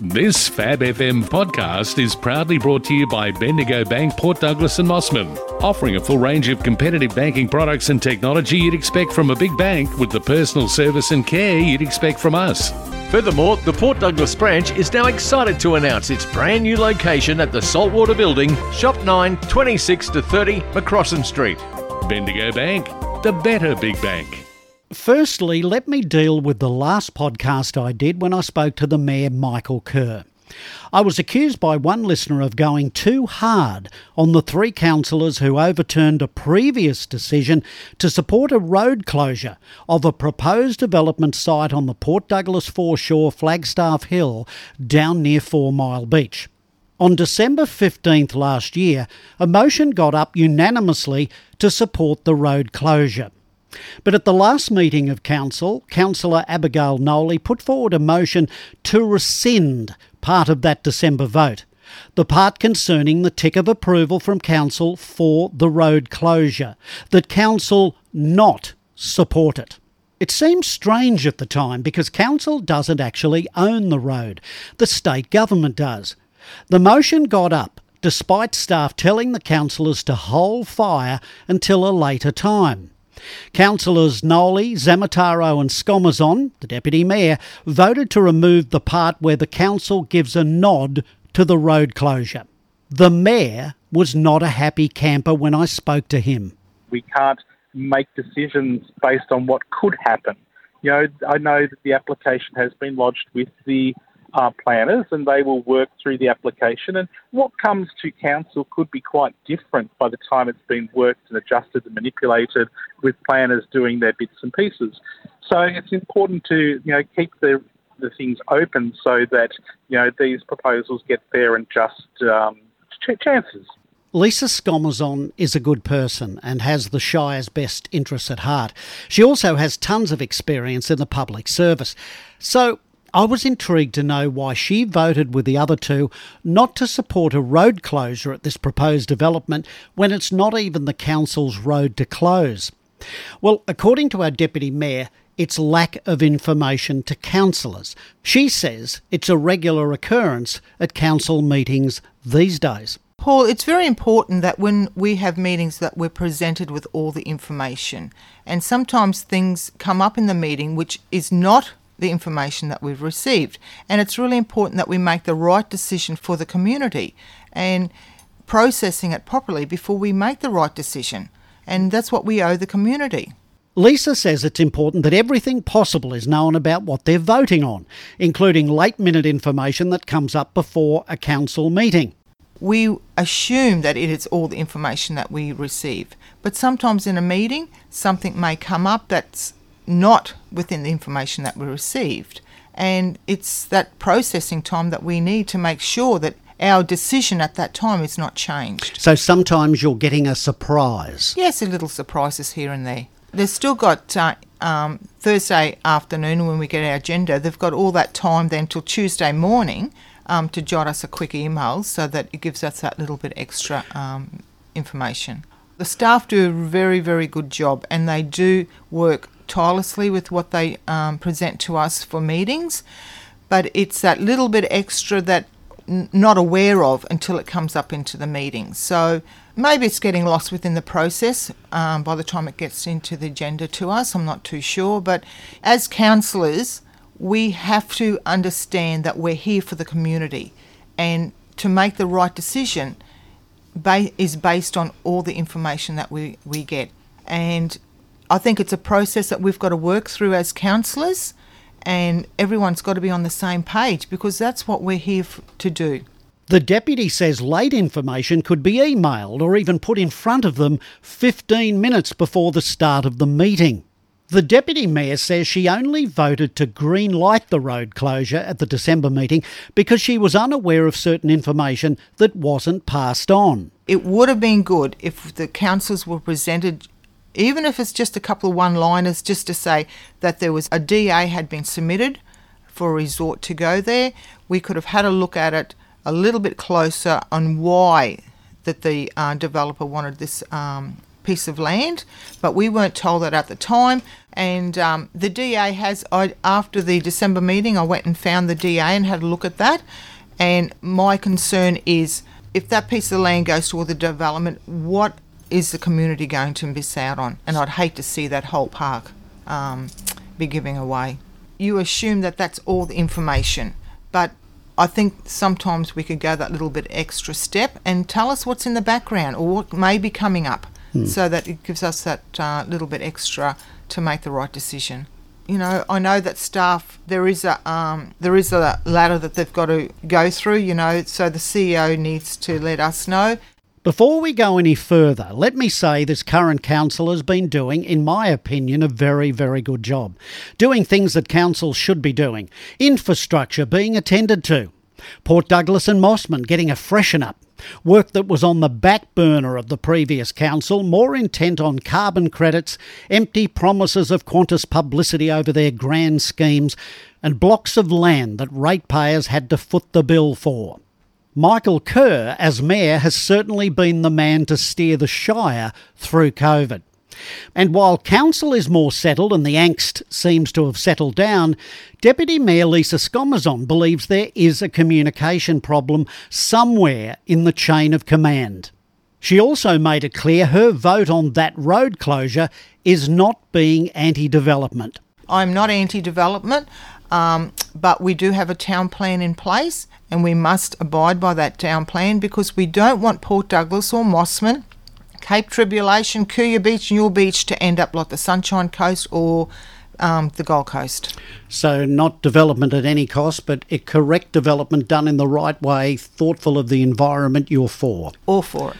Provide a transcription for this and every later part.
This Fab FM podcast is proudly brought to you by Bendigo Bank, Port Douglas and Mossman, offering a full range of competitive banking products and technology you'd expect from a big bank with the personal service and care you'd expect from us. Furthermore, the Port Douglas branch is now excited to announce its brand new location at the Saltwater Building, Shop 9, 26 to 30 McCrossan Street. Bendigo Bank, the better big bank. Firstly, let me deal with the last podcast I did when I spoke to the Mayor Michael Kerr. I was accused by one listener of going too hard on the three councillors who overturned a previous decision to support a road closure of a proposed development site on the Port Douglas foreshore Flagstaff Hill down near Four Mile Beach. On December 15th last year, a motion got up unanimously to support the road closure. But at the last meeting of Council, Councillor Abigail Noli put forward a motion to rescind part of that December vote, the part concerning the tick of approval from Council for the road closure, that Council not support it. It seemed strange at the time because Council doesn't actually own the road, the state government does. The motion got up despite staff telling the councillors to hold fire until a later time. Councillors Noli, Zammataro, and Scomazzon, the Deputy Mayor, voted to remove the part where the Council gives a nod to the road closure. The Mayor was not a happy camper when I spoke to him. We can't make decisions based on what could happen. You know, I know that the application has been lodged with the planners and they will work through the application. And what comes to council could be quite different by the time it's been worked and adjusted and manipulated with planners doing their bits and pieces. So it's important to you know keep the the things open so that you know these proposals get fair and just um, ch- chances. Lisa Scomazzon is a good person and has the Shire's best interests at heart. She also has tons of experience in the public service. So I was intrigued to know why she voted with the other two not to support a road closure at this proposed development when it's not even the council's road to close. Well, according to our Deputy Mayor, it's lack of information to councillors. She says it's a regular occurrence at council meetings these days. Paul, it's very important that when we have meetings that we're presented with all the information. And sometimes things come up in the meeting which is not the information that we've received. And it's really important that we make the right decision for the community and processing it properly before we make the right decision. And that's what we owe the community. Lisa says it's important that everything possible is known about what they're voting on, including late minute information that comes up before a council meeting. We assume that it is all the information that we receive, but sometimes in a meeting, something may come up that's not within the information that we received. And it's that processing time that we need to make sure that our decision at that time is not changed. So sometimes you're getting a surprise. Yes, a little surprises here and there. They've still got uh, um, Thursday afternoon when we get our agenda, they've got all that time then till Tuesday morning um, to jot us a quick email so that it gives us that little bit extra um, information. The staff do a very, very good job and they do work tirelessly with what they um, present to us for meetings, but it's that little bit extra that n- not aware of until it comes up into the meeting. So maybe it's getting lost within the process um, by the time it gets into the agenda to us. I'm not too sure, but as councillors, we have to understand that we're here for the community, and to make the right decision. Ba- is based on all the information that we, we get. And I think it's a process that we've got to work through as counsellors, and everyone's got to be on the same page because that's what we're here to do. The deputy says late information could be emailed or even put in front of them 15 minutes before the start of the meeting. The deputy mayor says she only voted to green light the road closure at the December meeting because she was unaware of certain information that wasn't passed on. It would have been good if the councillors were presented even if it's just a couple of one liners, just to say that there was a DA had been submitted for a resort to go there. We could have had a look at it a little bit closer on why that the uh, developer wanted this um, piece of land, but we weren't told that at the time. And um, the DA has, I, after the December meeting, I went and found the DA and had a look at that. And my concern is if that piece of land goes toward the development, what is the community going to miss out on? And I'd hate to see that whole park um, be giving away. You assume that that's all the information, but I think sometimes we could go that little bit extra step and tell us what's in the background or what may be coming up so that it gives us that uh, little bit extra to make the right decision. You know, I know that staff there is a um, there is a ladder that they've got to go through. You know, so the CEO needs to let us know. Before we go any further, let me say this current council has been doing, in my opinion, a very, very good job. Doing things that councils should be doing. Infrastructure being attended to. Port Douglas and Mossman getting a freshen up. Work that was on the back burner of the previous council, more intent on carbon credits, empty promises of Qantas publicity over their grand schemes, and blocks of land that ratepayers had to foot the bill for. Michael Kerr, as Mayor, has certainly been the man to steer the Shire through COVID. And while council is more settled and the angst seems to have settled down, Deputy Mayor Lisa Scomazzon believes there is a communication problem somewhere in the chain of command. She also made it clear her vote on that road closure is not being anti development. I'm not anti development, um, but we do have a town plan in place and we must abide by that town plan because we don't want Port Douglas or Mossman, Cape Tribulation, Cooya Beach, Newell Beach to end up like the Sunshine Coast or um, the Gold Coast. So, not development at any cost, but a correct development done in the right way, thoughtful of the environment you're for. All for it.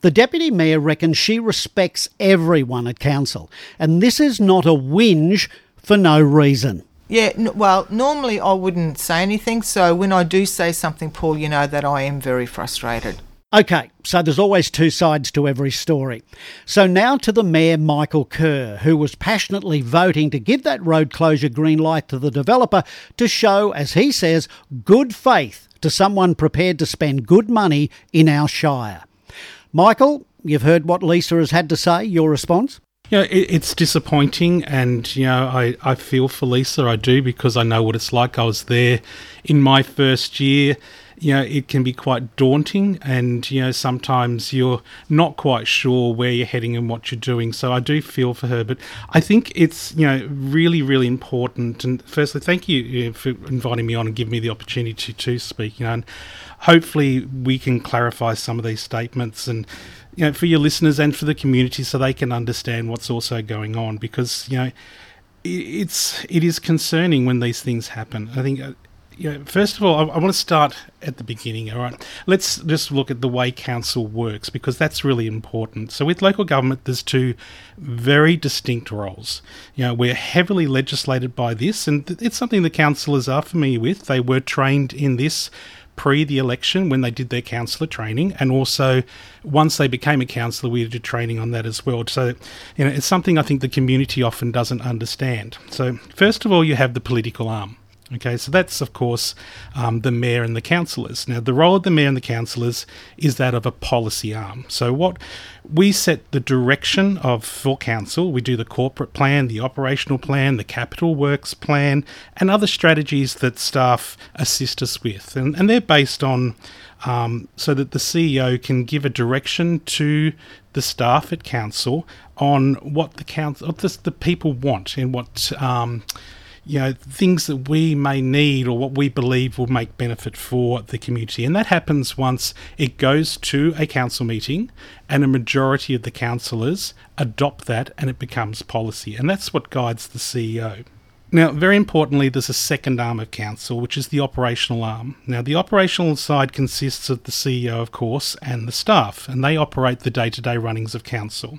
The Deputy Mayor reckons she respects everyone at Council, and this is not a whinge for no reason. Yeah, n- well, normally I wouldn't say anything, so when I do say something, Paul, you know that I am very frustrated. Okay, so there's always two sides to every story. So now to the Mayor Michael Kerr, who was passionately voting to give that road closure green light to the developer to show, as he says, good faith to someone prepared to spend good money in our Shire. Michael, you've heard what Lisa has had to say. Your response? Yeah, it, it's disappointing, and you know, I, I feel for Lisa. I do because I know what it's like. I was there in my first year. You know, it can be quite daunting, and you know, sometimes you're not quite sure where you're heading and what you're doing. So I do feel for her, but I think it's you know really, really important. And firstly, thank you you for inviting me on and giving me the opportunity to, to speak. You know, and hopefully we can clarify some of these statements and you know, for your listeners and for the community so they can understand what's also going on because, you know, it's it is concerning when these things happen. I think, uh, you know, first of all, I, I want to start at the beginning. All right, let's just look at the way council works because that's really important. So, with local government, there's two very distinct roles. You know, we're heavily legislated by this, and it's something the councillors are familiar with. They were trained in this pre the election when they did their councillor training, and also once they became a councillor, we did training on that as well. So, you know, it's something I think the community often doesn't understand. So, first of all, you have the political arm. Okay, so that's of course um, the mayor and the councillors. Now, the role of the mayor and the councillors is that of a policy arm. So, what we set the direction of for council. We do the corporate plan, the operational plan, the capital works plan, and other strategies that staff assist us with, and, and they're based on um, so that the CEO can give a direction to the staff at council on what the council, what the, the people want, and what. Um, you know things that we may need or what we believe will make benefit for the community and that happens once it goes to a council meeting and a majority of the councillors adopt that and it becomes policy and that's what guides the CEO now, very importantly, there's a second arm of council, which is the operational arm. Now, the operational side consists of the CEO, of course, and the staff, and they operate the day to day runnings of council.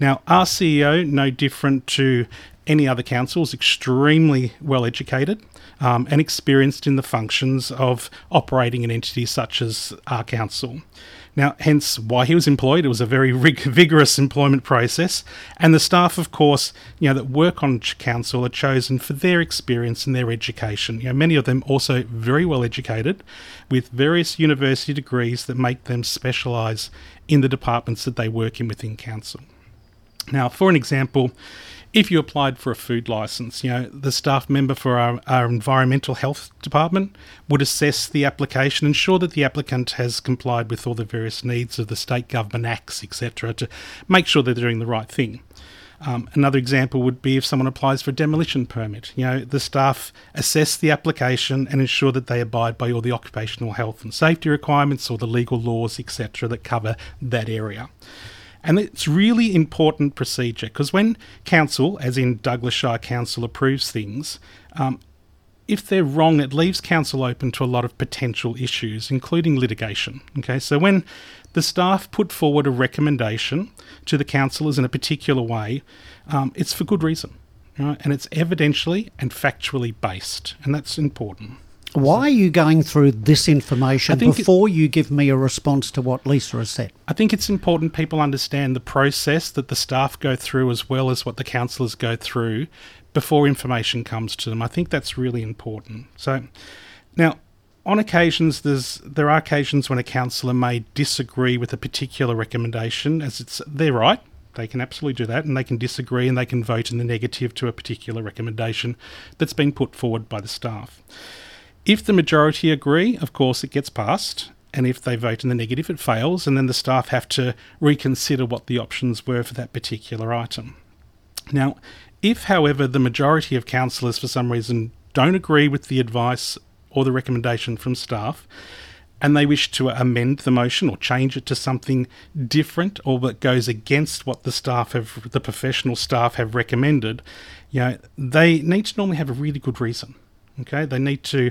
Now, our CEO, no different to any other council, is extremely well educated um, and experienced in the functions of operating an entity such as our council. Now, hence why he was employed. It was a very rig- vigorous employment process, and the staff, of course, you know, that work on council are chosen for their experience and their education. You know, many of them also very well educated, with various university degrees that make them specialise in the departments that they work in within council. Now, for an example, if you applied for a food license, you know, the staff member for our, our environmental health department would assess the application, ensure that the applicant has complied with all the various needs of the state government acts, etc., to make sure they're doing the right thing. Um, another example would be if someone applies for a demolition permit. You know, the staff assess the application and ensure that they abide by all the occupational health and safety requirements or the legal laws, etc., that cover that area. And it's really important procedure because when council, as in Douglas Shire Council, approves things, um, if they're wrong, it leaves council open to a lot of potential issues, including litigation. Okay, so when the staff put forward a recommendation to the councillors in a particular way, um, it's for good reason, right? and it's evidentially and factually based, and that's important. Why are you going through this information before it, you give me a response to what Lisa has said? I think it's important people understand the process that the staff go through as well as what the councillors go through before information comes to them. I think that's really important. So, now, on occasions, there's there are occasions when a councillor may disagree with a particular recommendation, as it's their right. They can absolutely do that, and they can disagree and they can vote in the negative to a particular recommendation that's been put forward by the staff. If the majority agree, of course, it gets passed, and if they vote in the negative, it fails, and then the staff have to reconsider what the options were for that particular item. Now, if, however, the majority of councillors for some reason don't agree with the advice or the recommendation from staff, and they wish to amend the motion or change it to something different or that goes against what the staff have the professional staff have recommended, you know, they need to normally have a really good reason. Okay, they need to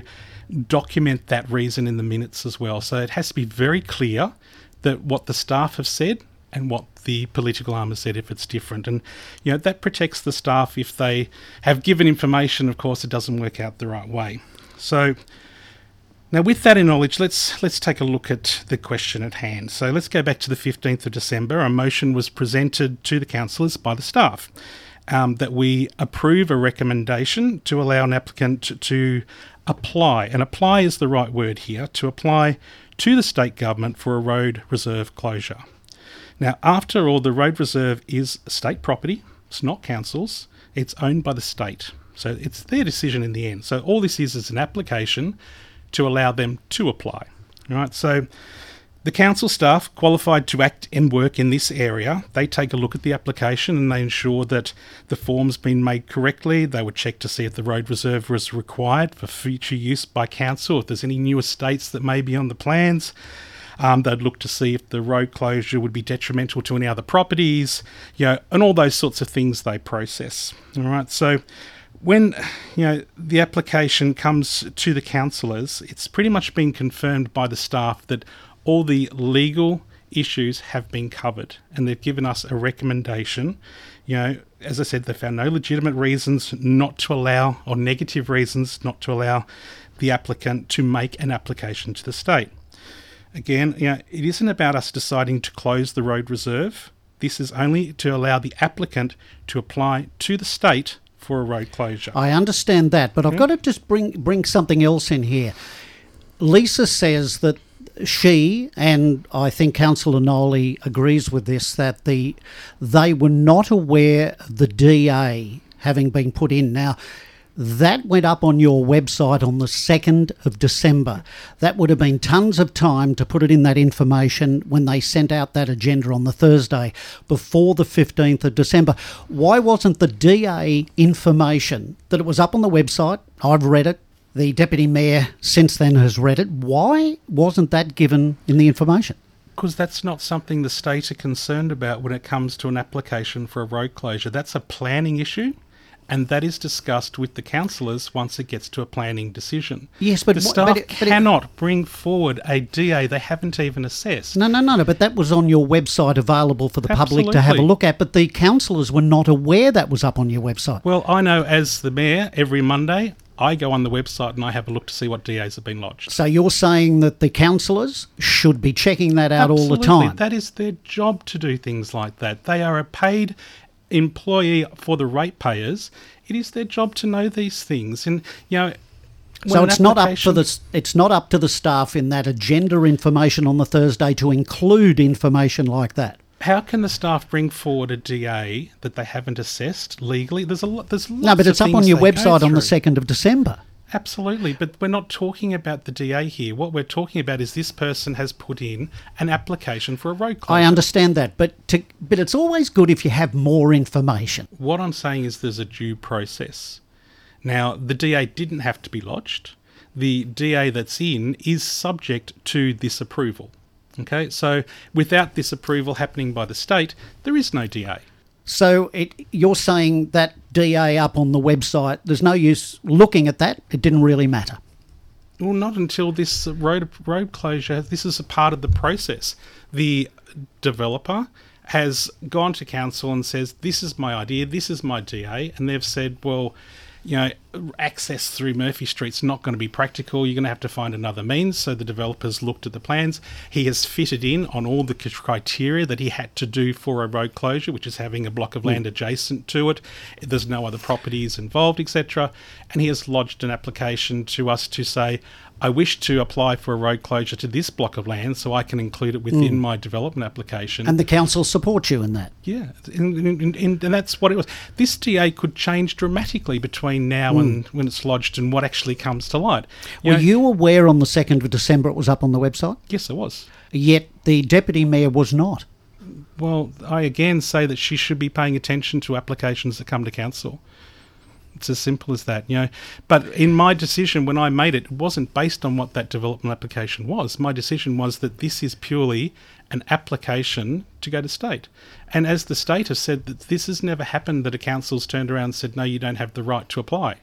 document that reason in the minutes as well. So it has to be very clear that what the staff have said and what the political arm has said if it's different. And you know that protects the staff if they have given information, of course, it doesn't work out the right way. So now with that in knowledge, let's let's take a look at the question at hand. So let's go back to the 15th of December. A motion was presented to the councillors by the staff. Um, that we approve a recommendation to allow an applicant to, to apply, and apply is the right word here, to apply to the state government for a road reserve closure. Now, after all, the road reserve is state property, it's not council's, it's owned by the state. So it's their decision in the end. So all this is is an application to allow them to apply. All right, so the council staff qualified to act and work in this area, they take a look at the application and they ensure that the form's been made correctly. They would check to see if the road reserve was required for future use by council, if there's any new estates that may be on the plans. Um, they'd look to see if the road closure would be detrimental to any other properties, you know, and all those sorts of things they process. All right, so when you know the application comes to the councillors, it's pretty much been confirmed by the staff that all the legal issues have been covered, and they've given us a recommendation. You know, as I said, they found no legitimate reasons not to allow, or negative reasons not to allow the applicant to make an application to the state. Again, you know, it isn't about us deciding to close the road reserve. This is only to allow the applicant to apply to the state for a road closure. I understand that, but I've hmm? got to just bring bring something else in here. Lisa says that she and I think Councillor Noli agrees with this that the they were not aware of the DA having been put in. Now, that went up on your website on the 2nd of December. That would have been tons of time to put it in that information when they sent out that agenda on the Thursday before the 15th of December. Why wasn't the DA information that it was up on the website? I've read it. The Deputy Mayor since then has read it. Why wasn't that given in the information? Because that's not something the state are concerned about when it comes to an application for a road closure. That's a planning issue and that is discussed with the councillors once it gets to a planning decision. Yes, but the staff but it, but cannot it, bring forward a DA they haven't even assessed. No, no, no, no. But that was on your website, available for the Absolutely. public to have a look at. But the councillors were not aware that was up on your website. Well, I know as the mayor, every Monday I go on the website and I have a look to see what DAs have been lodged. So you're saying that the councillors should be checking that out Absolutely. all the time? That is their job to do things like that. They are a paid employee for the ratepayers, it is their job to know these things. And you know, so it's not up for the it's not up to the staff in that agenda information on the Thursday to include information like that. How can the staff bring forward a DA that they haven't assessed legally? There's a lot. There's lots No, but it's up on your website on the 2nd of December. Absolutely, but we're not talking about the DA here. What we're talking about is this person has put in an application for a road closure. I understand that, but to, but it's always good if you have more information. What I'm saying is there's a due process. Now, the DA didn't have to be lodged. The DA that's in is subject to this approval. Okay, so without this approval happening by the state, there is no DA. So it, you're saying that DA up on the website, there's no use looking at that. It didn't really matter. Well, not until this road road closure. This is a part of the process. The developer has gone to council and says, "This is my idea. This is my DA," and they've said, "Well, you know, access through Murphy Street's not going to be practical. You're going to have to find another means." So the developers looked at the plans. He has fitted in on all the criteria that he had to do for a road closure, which is having a block of mm. land adjacent to it. There's no other properties involved, etc. And he has lodged an application to us to say, I wish to apply for a road closure to this block of land so I can include it within mm. my development application. And the council supports you in that. yeah, and, and, and, and that's what it was. This DA could change dramatically between now and mm. when it's lodged and what actually comes to light. You Were know- you aware on the 2nd of December it was up on the website? Yes, I was. Yet the deputy mayor was not. Well, I again say that she should be paying attention to applications that come to council. It's as simple as that, you know. But in my decision, when I made it, it wasn't based on what that development application was. My decision was that this is purely an application to go to state. And as the state has said, that this has never happened that a council's turned around and said, no, you don't have the right to apply.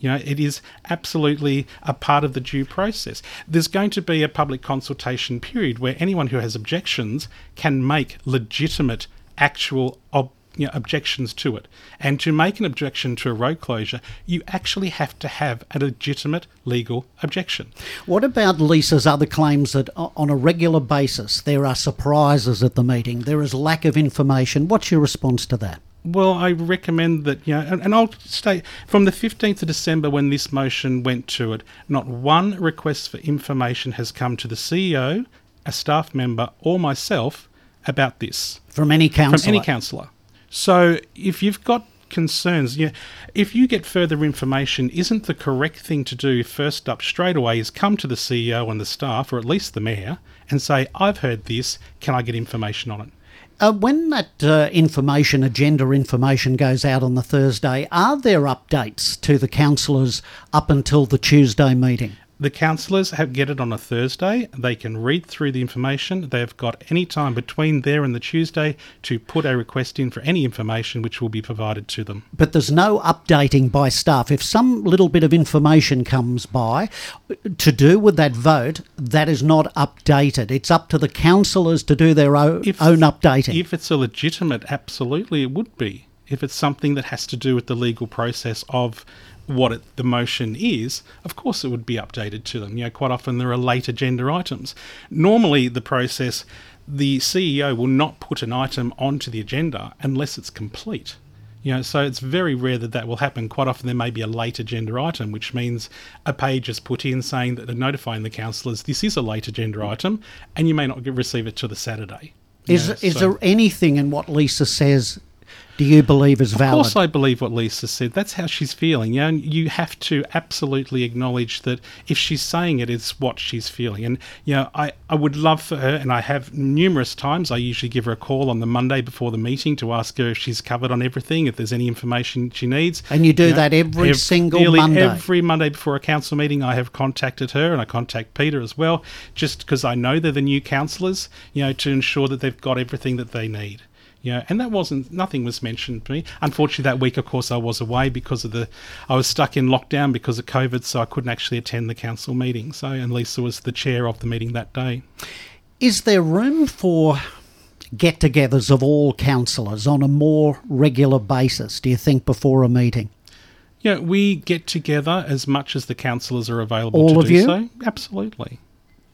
You know, it is absolutely a part of the due process. There's going to be a public consultation period where anyone who has objections can make legitimate, actual ob- you know, objections to it. And to make an objection to a road closure, you actually have to have a legitimate legal objection. What about Lisa's other claims that on a regular basis there are surprises at the meeting, there is lack of information? What's your response to that? Well, I recommend that, you know, and, and I'll state from the 15th of December when this motion went to it, not one request for information has come to the CEO, a staff member, or myself about this From any council? from any councillor. So if you've got concerns, yeah, if you get further information, isn't the correct thing to do first up straight away is come to the CEO and the staff, or at least the mayor, and say, I've heard this, can I get information on it? Uh, when that uh, information, agenda information, goes out on the Thursday, are there updates to the councillors up until the Tuesday meeting? The councillors have get it on a Thursday. They can read through the information. They've got any time between there and the Tuesday to put a request in for any information which will be provided to them. But there's no updating by staff. If some little bit of information comes by to do with that vote, that is not updated. It's up to the councillors to do their own, If- own updating. If it's a legitimate, absolutely it would be. If it's something that has to do with the legal process of what it, the motion is, of course it would be updated to them. You know, quite often there are late agenda items. Normally, the process, the CEO will not put an item onto the agenda unless it's complete. You know, so it's very rare that that will happen. Quite often there may be a late agenda item, which means a page is put in saying that they're notifying the councillors this is a late agenda item, and you may not receive it till the Saturday. Is know, is so- there anything in what Lisa says do you believe is valid? Of course, I believe what Lisa said. That's how she's feeling. You know, and you have to absolutely acknowledge that if she's saying it, it's what she's feeling. And you know, I, I would love for her, and I have numerous times. I usually give her a call on the Monday before the meeting to ask her if she's covered on everything, if there's any information she needs. And you do know, that every ev- single nearly Monday? Every Monday before a council meeting, I have contacted her, and I contact Peter as well, just because I know they're the new councillors. You know, to ensure that they've got everything that they need. You know, and that wasn't nothing was mentioned to me. Unfortunately, that week, of course, I was away because of the I was stuck in lockdown because of COVID, so I couldn't actually attend the council meeting. So, and Lisa was the chair of the meeting that day. Is there room for get togethers of all councillors on a more regular basis, do you think, before a meeting? Yeah, we get together as much as the councillors are available All to of do you? so. Absolutely.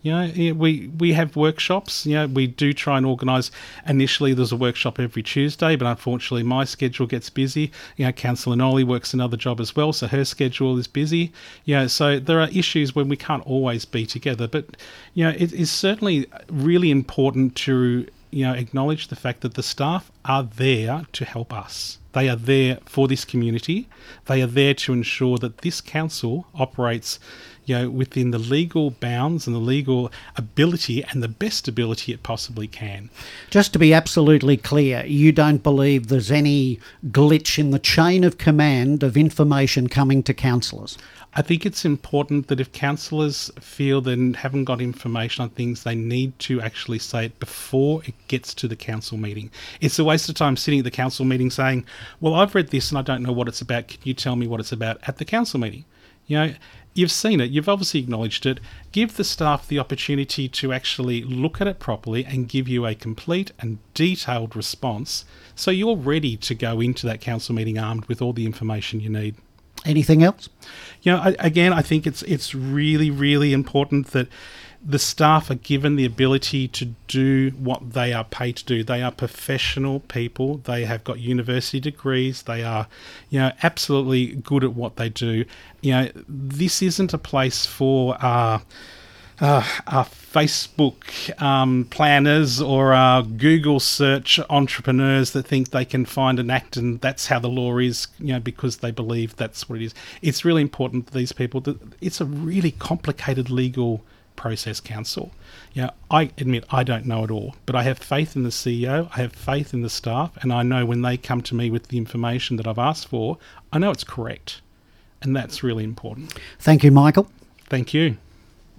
You know, we we have workshops. You know, we do try and organise. Initially, there's a workshop every Tuesday, but unfortunately, my schedule gets busy. You know, Councillor Noli works another job as well, so her schedule is busy. You know, so there are issues when we can't always be together. But you know, it is certainly really important to you know, acknowledge the fact that the staff are there to help us. They are there for this community. They are there to ensure that this council operates, you know, within the legal bounds and the legal ability and the best ability it possibly can. Just to be absolutely clear, you don't believe there's any glitch in the chain of command of information coming to councillors? I think it's important that if councillors feel they haven't got information on things, they need to actually say it before it gets to the council meeting. It's a waste of time sitting at the council meeting saying, Well, I've read this and I don't know what it's about. Can you tell me what it's about at the council meeting? You know, you've seen it, you've obviously acknowledged it. Give the staff the opportunity to actually look at it properly and give you a complete and detailed response so you're ready to go into that council meeting armed with all the information you need. Anything else? You know, I, again, I think it's it's really really important that the staff are given the ability to do what they are paid to do. They are professional people. They have got university degrees. They are, you know, absolutely good at what they do. You know, this isn't a place for uh, uh, our Facebook um, planners or our Google search entrepreneurs that think they can find an act and that's how the law is, you know, because they believe that's what it is. It's really important that these people. That it's a really complicated legal process, council. You know, I admit I don't know it all, but I have faith in the CEO. I have faith in the staff, and I know when they come to me with the information that I've asked for, I know it's correct, and that's really important. Thank you, Michael. Thank you.